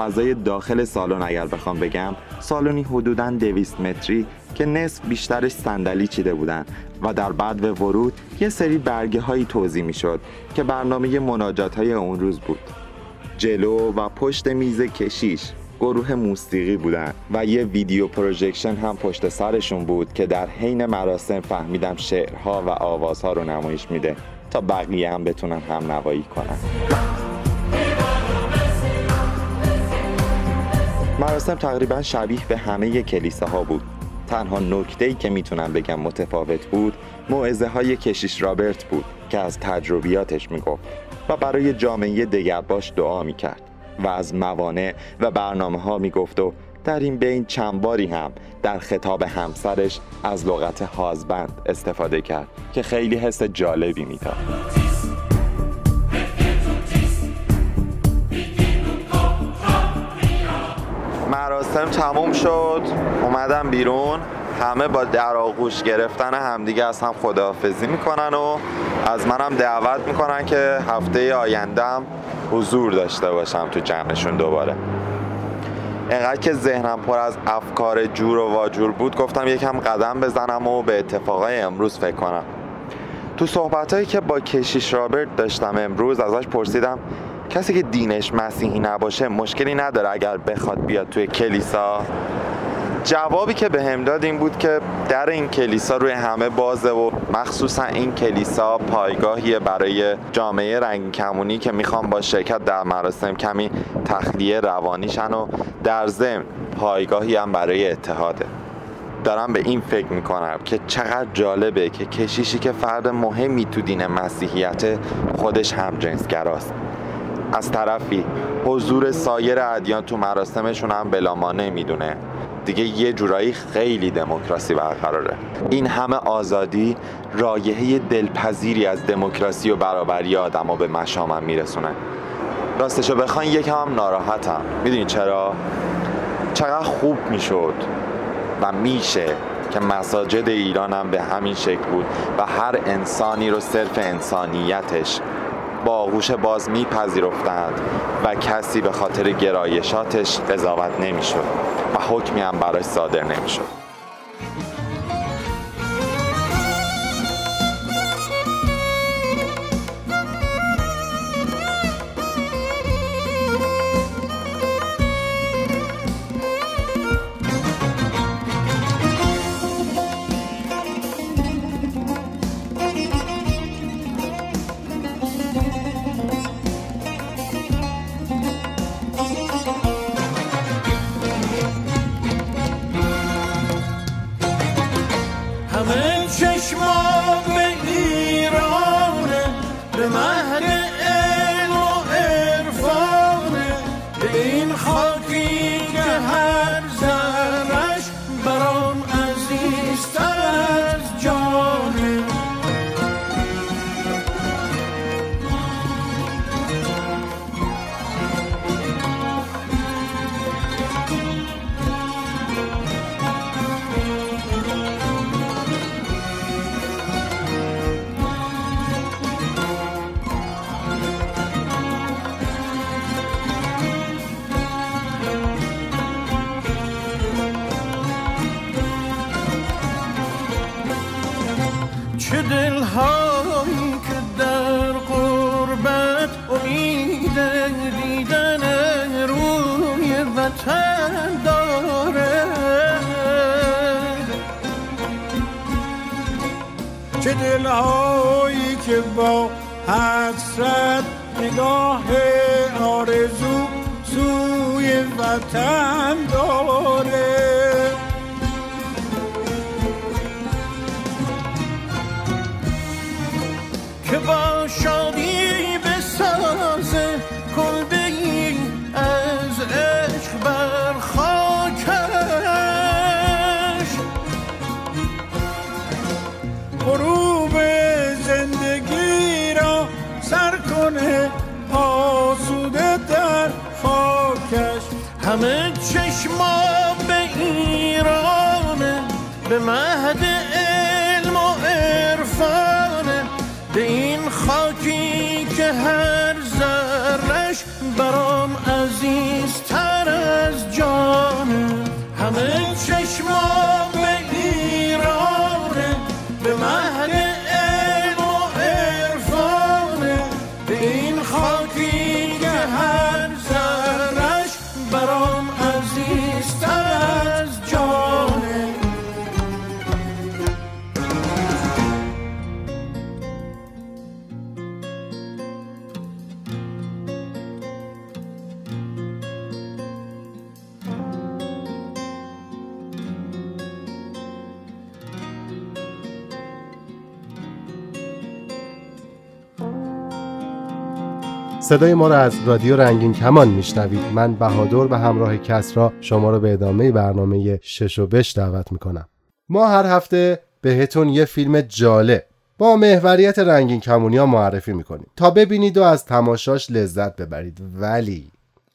فضای داخل سالن اگر بخوام بگم سالنی حدوداً 200 متری که نصف بیشترش صندلی چیده بودن و در بعد به ورود یه سری برگه هایی توضیح می شد که برنامه مناجات های اون روز بود. جلو و پشت میز کشیش گروه موسیقی بودن و یه ویدیو پروژکشن هم پشت سرشون بود که در حین مراسم فهمیدم شعرها و آوازها رو نمایش میده تا بقیه هم بتونن هم نوایی کنن. مراسم تقریبا شبیه به همه کلیساها بود. تنها نکته ای که می‌تونم بگم متفاوت بود موعظه های کشیش رابرت بود که از تجربیاتش می‌گفت و برای جامعه دگرباش دعا می‌کرد و از موانع و برنامه ها می‌گفت و در این بین چند باری هم در خطاب همسرش از لغت هازبند استفاده کرد که خیلی حس جالبی می‌داد. مراسم تموم شد. اومدم بیرون. همه با در آغوش گرفتن همدیگه از هم خداحافظی می‌کنن و از منم دعوت می‌کنن که هفته آیندهم حضور داشته باشم تو جمعشون دوباره. انقدر که ذهنم پر از افکار جور و واجور بود گفتم یکم قدم بزنم و به اتفاقای امروز فکر کنم. تو صحبتهایی که با کشیش رابرت داشتم امروز ازش پرسیدم کسی که دینش مسیحی نباشه مشکلی نداره اگر بخواد بیاد توی کلیسا. جوابی که به هم داد این بود که در این کلیسا روی همه بازه و مخصوصا این کلیسا پایگاهیه برای جامعه رنگ کمونی که می‌خوام با شرکت در مراسم کمی تخلیه روانیشن و در ضمن پایگاهی هم برای اتحاده دارم به این فکر می‌کنم که چقدر جالبه که کشیشی که فرد مهمی تو دین مسیحیت خودش هم جنسگراست. از طرفی. حضور سایر ادیان تو مراسمشون هم بلامانه می‌دونه دیگه یه جورایی خیلی دموکراسی برقراره. این همه آزادی رایحه دلپذیری از دموکراسی و برابری آدما به مشامم میرسونه. راستشو بخواین یکم هم ناراحتم. می‌دونین چرا؟ چقدر خوب می‌شد و میشه که مساجد ایران هم به همین شکل بود و هر انسانی رو صرف انسانیتش با آغوش باز میپذیرفتند و کسی به خاطر گرایشاتش قضاوت نمی‌شد و حکمی هم براش صادر نمی‌شد. وطن داره. چه دلهایی که با حسرت نگاه آرزو سوی وطن داره. که با شادی بسازه کلبه همه چشما به ایرانه به مهد صدای ما را از رادیو رنگین کمان میشنوید. من بهادر به همراه کسرا شما را به ادامه برنامه شش و بش دعوت می‌کنم. ما هر هفته بهتون یه فیلم جالب با محوریت رنگین کمونی ها معرفی می‌کنیم. تا ببینید و از تماشاش لذت ببرید. ولی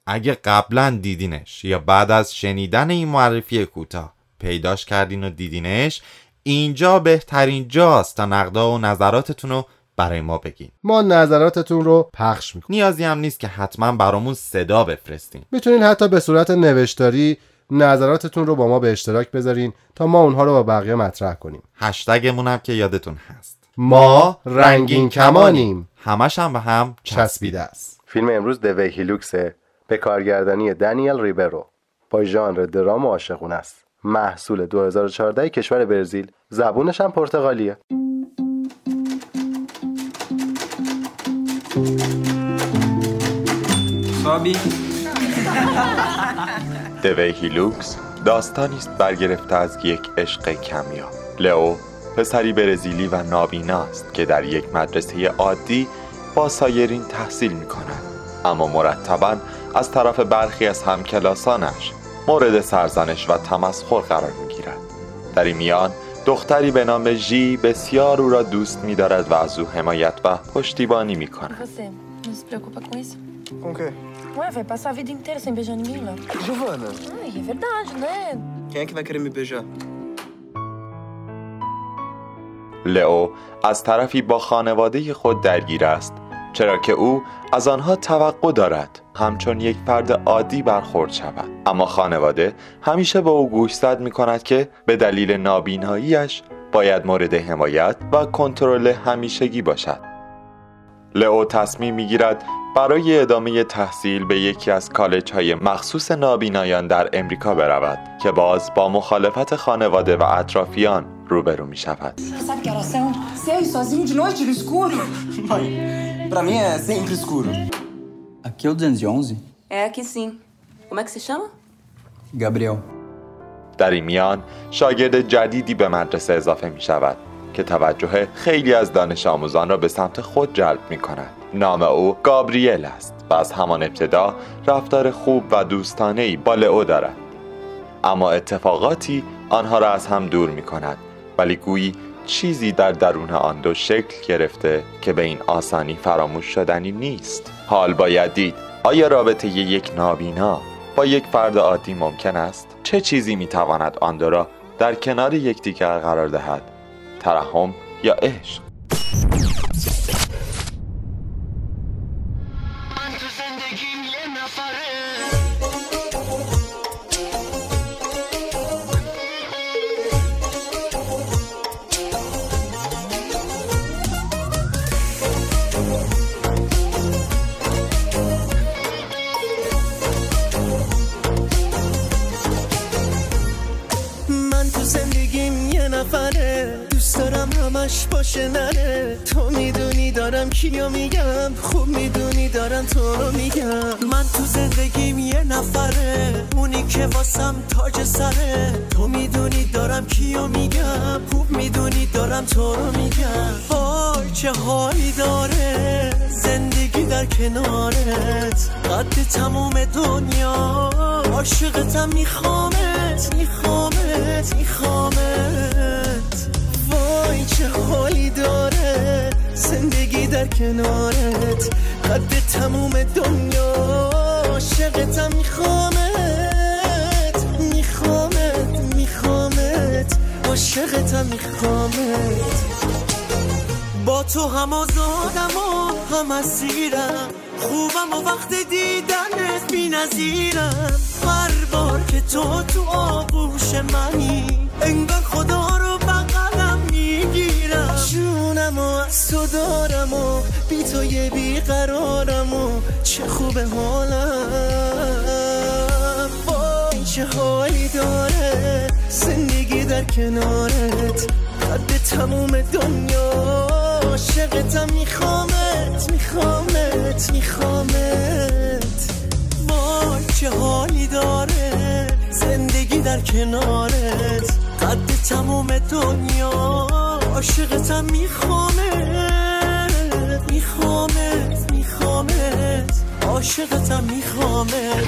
اگه قبلا دیدینش یا بعد از شنیدن این معرفی کوتاه پیداش کردین و دیدینش اینجا بهترین جاست تا نقدا و نظراتتون رو برای ما بگین. ما نظراتتون رو پخش می‌کنیم. نیازی هم نیست که حتما برامون صدا بفرستین. می‌تونین حتی به صورت نوشتاری نظراتتون رو با ما به اشتراک بذارین تا ما اونها رو با بقیه مطرح کنیم. هشتگمون هم که یادتون هست. ما رنگین کمانیم. همش هم به هم چسبیده است. فیلم امروز دوی هیلوکسه به کارگردانی دنیل ریبرو با ژانر درام و عاشقونه است. محصول 2014 کشور برزیل. زبونش هم پرتغالیه. Sobe. دوی هیلوکس داستانی است برگرفته از یک عشق کمیاب. لئو پسری برزیلی و نابینا است که در یک مدرسه عادی با سایرین تحصیل می کند اما مرتبا از طرف برخی از همکلاسانش مورد سرزنش و تمسخر قرار می گیرد در این میان دختری به نام ژی بسیار او را دوست می دارد و از او حمایت و پشتیبانی می کند Você não se preocupa com o quê? Ué, vai passar a vida inteira sem beijar ninguém lá. Giovana, Ai, é verdade, né? quem é que vai querer me beijar? لئو از طرفی با خانواده خود درگیر است چرا که او از آنها توقع دارد همچون یک فرد عادی برخورد شود. اما خانواده همیشه به او گوشزد می کند که به دلیل نابیناییش باید مورد حمایت و کنترل همیشگی باشد. لئو تصمیم می‌گیرد برای ادامه تحصیل به یکی از کالج های مخصوص نابینایان در امریکا برود که باز با مخالفت خانواده و اطرافیان روبرو می شود. Aqui é o 211? É aqui sim. Como é que se chama? Gabriel. در این میان شاگرد جدیدی به مدرسه اضافه می شود که توجه خیلی از دانش آموزان را به سمت خود جلب می کند نام او گابریل است و از همان ابتدا رفتار خوب و دوستانه با لئو دارد اما اتفاقاتی آنها را از هم دور می کند ولی گویی چیزی در درون آن دو شکل گرفته که به این آسانی فراموش شدنی نیست حال باید دید. آیا رابطه یک نابینا با یک فرد عادی ممکن است؟ چه چیزی می تواند آن را در کنار یکدیگر قرار دهد؟ ترحم یا عشق؟ نره تو می‌دونی دارم کیو میگم خوب می‌دونی دارم تو رو میگم. من تو زندگیم یه نفره اونی که واسم تاج سره. تو می‌دونی دارم کیو میگم خوب می‌دونی دارم تو رو میگم. وای چه حالی داره زندگی در کنارت. قد تموم دنیا عاشقتم میخوامت میخوامت میخوامت. چه حالی داره. زندگی در کنارت. قد تموم دنیا. عاشقتم میخوامت. میخوامت میخوامت. عاشقتم میخوامت. با تو هم آزادم و هم اسیرم. خوبم و وقت دیدنت بی نظیرم هر بار که تو تو آغوش منی انگار خدا رو دارم و بی تو یه بیقرارم و چه خوب حالم. وای چه حالی داره زندگی در کنارت؟ قد تموم دنیا عاشقتم میخوامت میخوامت میخوامت. وای چه حالی داره زندگی در کنارت؟ قد تموم دنیا عاشقتم میخوامت. میخوامت میخوامت. عاشقتم میخوامت.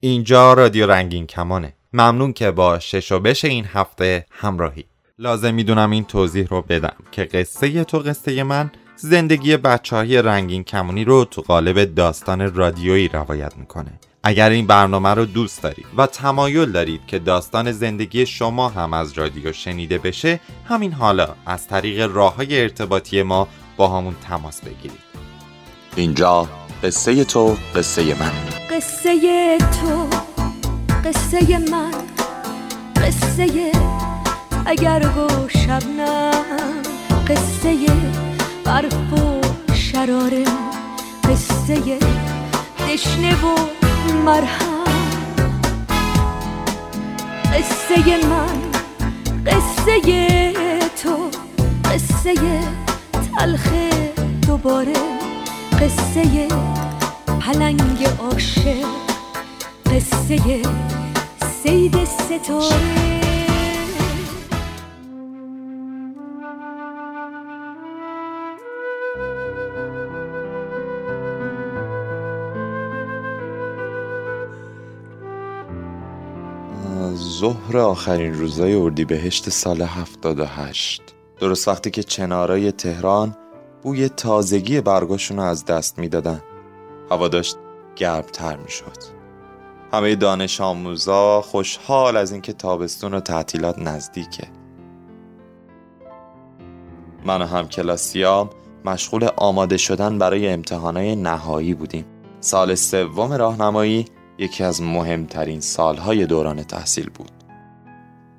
اینجا رادیو رنگین کمانه. ممنون که با شش و بش این هفته همراهی. لازم می‌دونم این توضیح رو بدم که قصه تو قصه من زندگی بچه های رنگین کمونی رو تو قالب داستان رادیویی روایت می‌کنه. اگر این برنامه رو دوست دارید و تمایل دارید که داستان زندگی شما هم از رادیو شنیده بشه همین حالا از طریق راه های ارتباطی ما با همون تماس بگیرید. اینجا قصه تو قصه من. قصه تو قصه من. قصه اگر و شبنم قصه برف و شراره قصه دشنه و مرهم. قصه من قصه تو قصه تلخ دوباره قصه پلنگ عاشق قصه سید ستاره. ظهر آخرین روزای اردیبهشت سال 78 درست وقتی که چنارای تهران بوی تازگی برگاشون از دست می‌دادن. هوا داشت گرمتر می‌شد. همه دانش آموزا خوشحال از اینکه تابستون و تعطیلات نزدیکه. من و هم کلاسیام مشغول آماده شدن برای امتحانای نهایی بودیم. سال سوم راهنمایی یکی از مهمترین سالهای دوران تحصیل بود.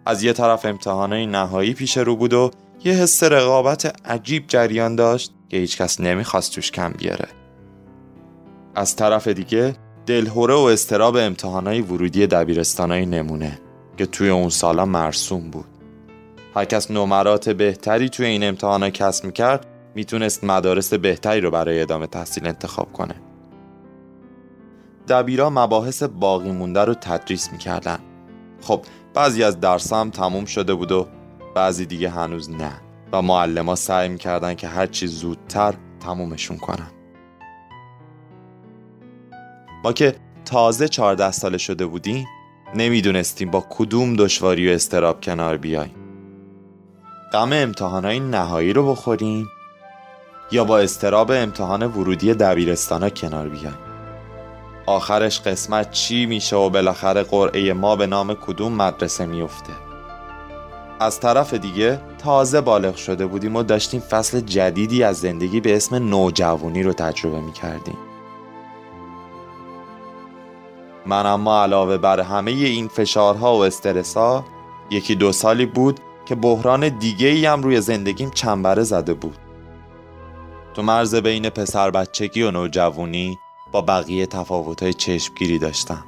از یه طرف امتحانای نهایی پیش رو بود و یه حس رقابت عجیب جریان داشت که هیچکس نمی‌خواست توش کم بیاره. از طرف دیگه دلهوره و استراب امتحانای ورودی دبیرستانای نمونه که توی اون سالا مرسوم بود. هر کس نمرات بهتری توی این امتحانا کسب می‌کرد می‌تونست مدارس بهتری رو برای ادامه تحصیل انتخاب کنه. دبیرا مباحث باقی مونده رو تدریس می‌کردن. خب بعضی از درس هم تموم شده بود و بعضی دیگه هنوز نه و معلما سعی می‌کردن که هرچی زودتر تمومشون کنن. ما که تازه 14 ساله شده بودیم نمی‌دونستیم با کدوم دشواری و استراب کنار بیایم غم امتحانهای نهایی رو بخوریم یا با استراب امتحان ورودی دبیرستانا کنار بیایم آخرش قسمت چی میشه و بالاخره قرعه ما به نام کدوم مدرسه میفته؟ از طرف دیگه تازه بالغ شده بودیم و داشتیم فصل جدیدی از زندگی به اسم نوجوانی رو تجربه می‌کردیم. من اما علاوه بر همه این فشارها و استرسها یکی دو سالی بود که بحران دیگه ای هم روی زندگیم چنبره زده بود. تو مرز بین پسر بچگی و نوجوانی با بقیه تفاوتهای چشمگیری داشتم.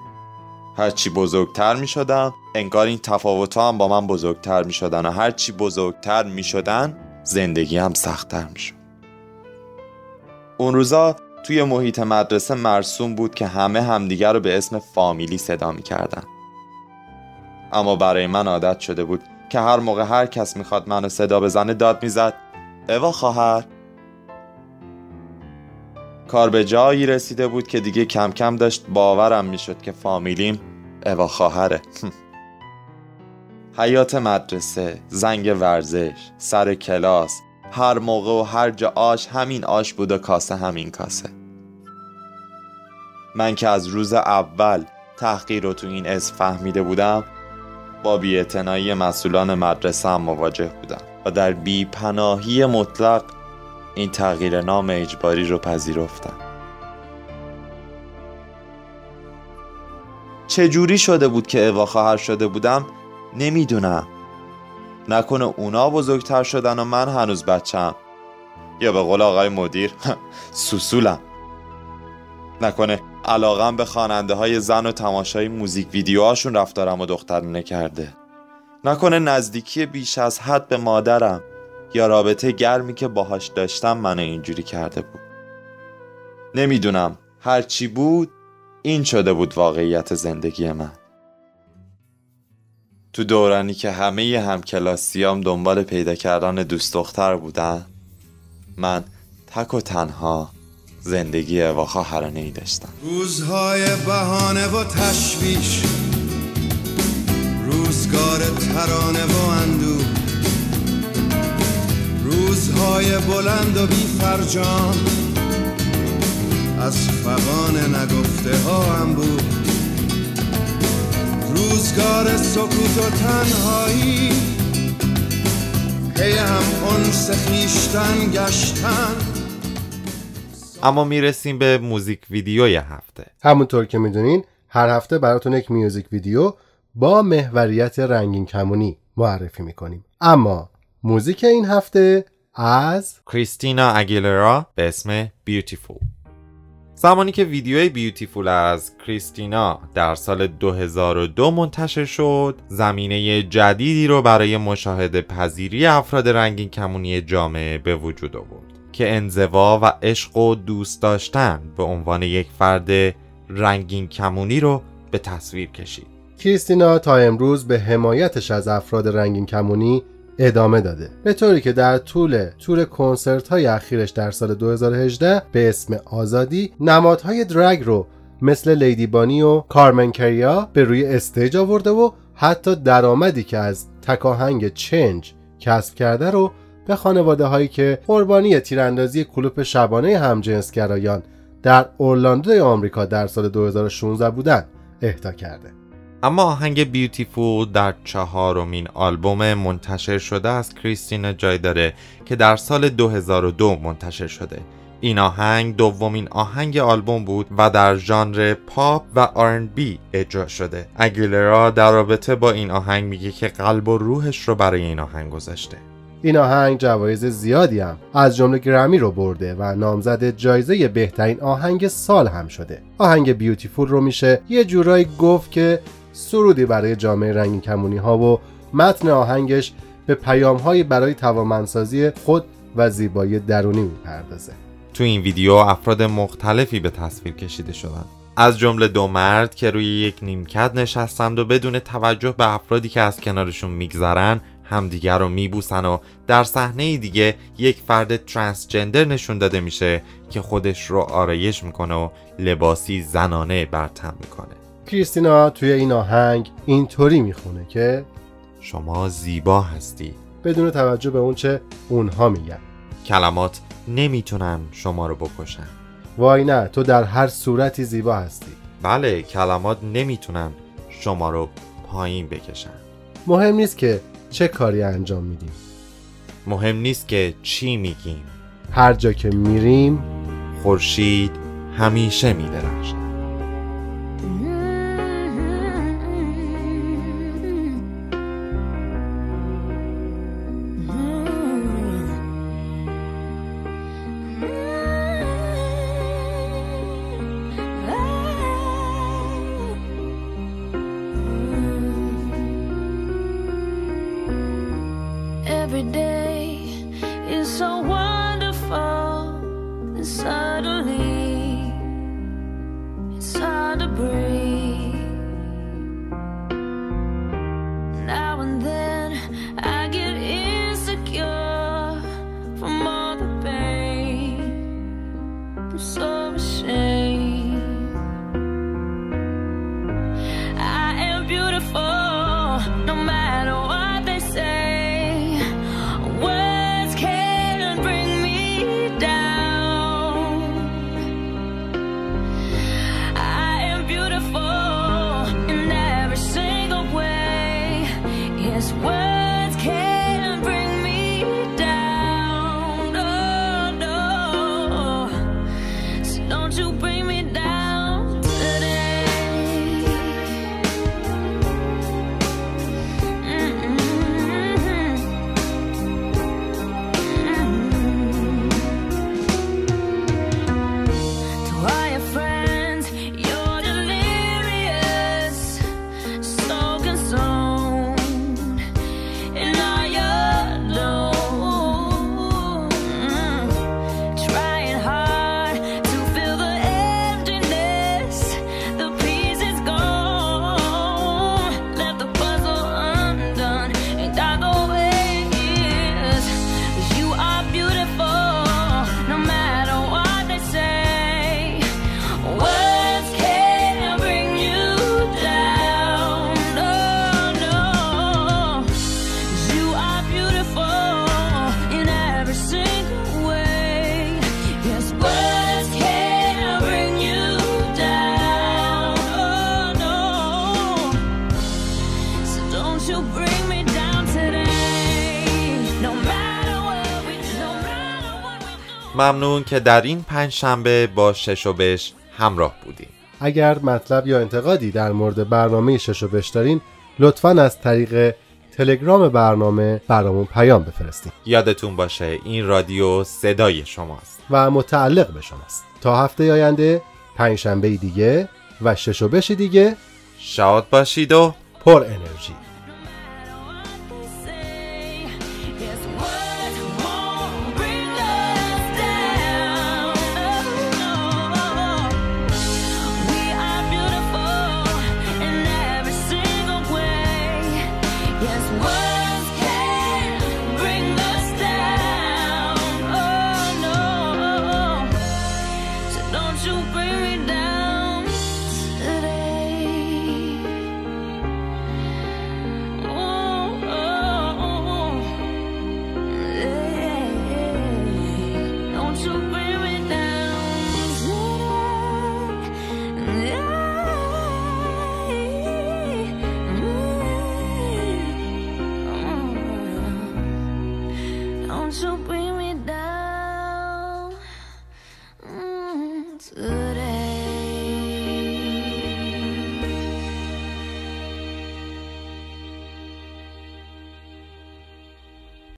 هرچی بزرگتر می شدم انگار این تفاوت هم با من بزرگتر می شدن و هرچی بزرگتر می شدن زندگی هم سختتر می شد اون روزا توی محیط مدرسه مرسوم بود که همه همدیگر رو به اسم فامیلی صدا می کردن. اما برای من عادت شده بود که هر موقع هر کس می‌خواد منو صدا بزنه داد می‌زد. اوا خواهر کار به جایی رسیده بود که دیگه کم کم داشت باورم می‌شد که فامیلیم اوا خواهره. حیات مدرسه زنگ ورزش سر کلاس هر موقع و هر جا آش همین آش بود و کاسه همین کاسه. من که از روز اول تحقیر رو تو این اسم فهمیده بودم با بیاعتنایی مسئولان مدرسه هم مواجه بودم و در بیپناهی مطلق این تغییر نام اجباری رو پذیرفتم. چجوری شده بود که اوا خواهر شده بودم؟ نمی‌دونم. نکنه اونا بزرگتر شدن و من هنوز بچم یا به قول آقای مدیر سوسولم. نکنه علاقم به خواننده های زن و تماشای موزیک ویدیوهاشون رفتارم و دخترانه کرده. نکنه نزدیکی بیش از حد به مادرم. یا رابطه گرمی که باهاش داشتم منو اینجوری کرده بود. نمی‌دونم هرچی بود این شده بود واقعیت زندگی من. تو دورانی که همه همکلاسیام دنبال پیدا کردن دوست دختر بودن من تک و تنها زندگی با خواهرانه ای داشتم. روزهای بهانه و تشویش روزگار ترانه و اندوه. روزهای بلند و بی فرجام. از فقان نگفته ها هم بود. روزگار سکوت و تنهایی. پی هم جنس خویشتن گشتن. اما می‌رسیم به موزیک ویدیوی هفته. همونطور که می‌دونین هر هفته براتون یک music video با محوریت رنگین کمونی معرفی می‌کنیم. اما موزیک این هفته از کریستینا اگیلرا به اسم Beautiful زمانی که ویدیوی Beautiful از کریستینا در سال 2002 منتشر شد زمینه جدیدی رو برای مشاهده پذیری افراد رنگین کمونی جامعه به وجود آورد که انزوا و عشق و دوست داشتن به عنوان یک فرد رنگین کمونی رو به تصویر کشید. کریستینا تا امروز به حمایتش از افراد رنگین کمونی ادامه داده. به طوری که در طول تور کنسرت های اخیرش در سال 2018 به اسم آزادی نمادهای درگ رو مثل لیدی بانی و کارمن کریا به روی استیج آورده و حتی درآمدی که از تکاهنگ چنج کسب کرده رو به خانواده هایی که قربانی تیراندازی کلوپ شبانه همجنسگرایان در اورلاندوی آمریکا در سال 2016 بودند اهدا کرده. اما آهنگ بیوتیفول در چهارمین آلبوم منتشر شده از کریستینا جای داره که در سال 2002 منتشر شده. این آهنگ دومین آهنگ آلبوم بود و در ژانر پاپ و R&B اجرا شده. اگیلرا در رابطه با این آهنگ میگه که قلب و روحش رو برای این آهنگ گذاشته. این آهنگ جوایز زیادی هم از جمله گرمی رو برده و نامزد جایزه بهترین آهنگ سال هم شده. آهنگ بیوتیفول رو میشه یه جورایی گفت که سرودی برای جامعه رنگین کمونی ها و متن آهنگش به پیام های برای توامنسازی خود و زیبایی درونی می‌پردازه. تو این ویدیو افراد مختلفی به تصویر کشیده شدن. از جمله دو مرد که روی یک نیمکت نشستند و بدون توجه به افرادی که از کنارشون میگذرن همدیگر رو میبوسن و در صحنه دیگه یک فرد ترانسجندر نشون داده میشه که خودش رو آرایش می‌کنه و لباسی زنانه برتم می‌کنه. کریستینا توی این آهنگ اینطوری می‌خونه که شما زیبا هستی. بدون توجه به اون چه اونها میگن. کلمات نمی‌تونن شما رو بکشن. وای نه تو در هر صورتی زیبا هستی. بله کلمات نمی‌تونن شما رو پایین بکشن. مهم نیست که چه کاری انجام میدیم. مهم نیست که چی میگیم. هر جا که میریم خورشید همیشه میدرخشد. ممنون که در این پنج شنبه با شش و بش همراه بودیم. اگر مطلب یا انتقادی در مورد برنامه شش و بش دارین لطفا از طریق تلگرام برنامه برامون پیام بفرستین. یادتون باشه این رادیو صدای شماست. و متعلق به شماست. تا هفته آینده پنج شنبه دیگه و شش و بش دیگه شاد باشید و پر انرژی.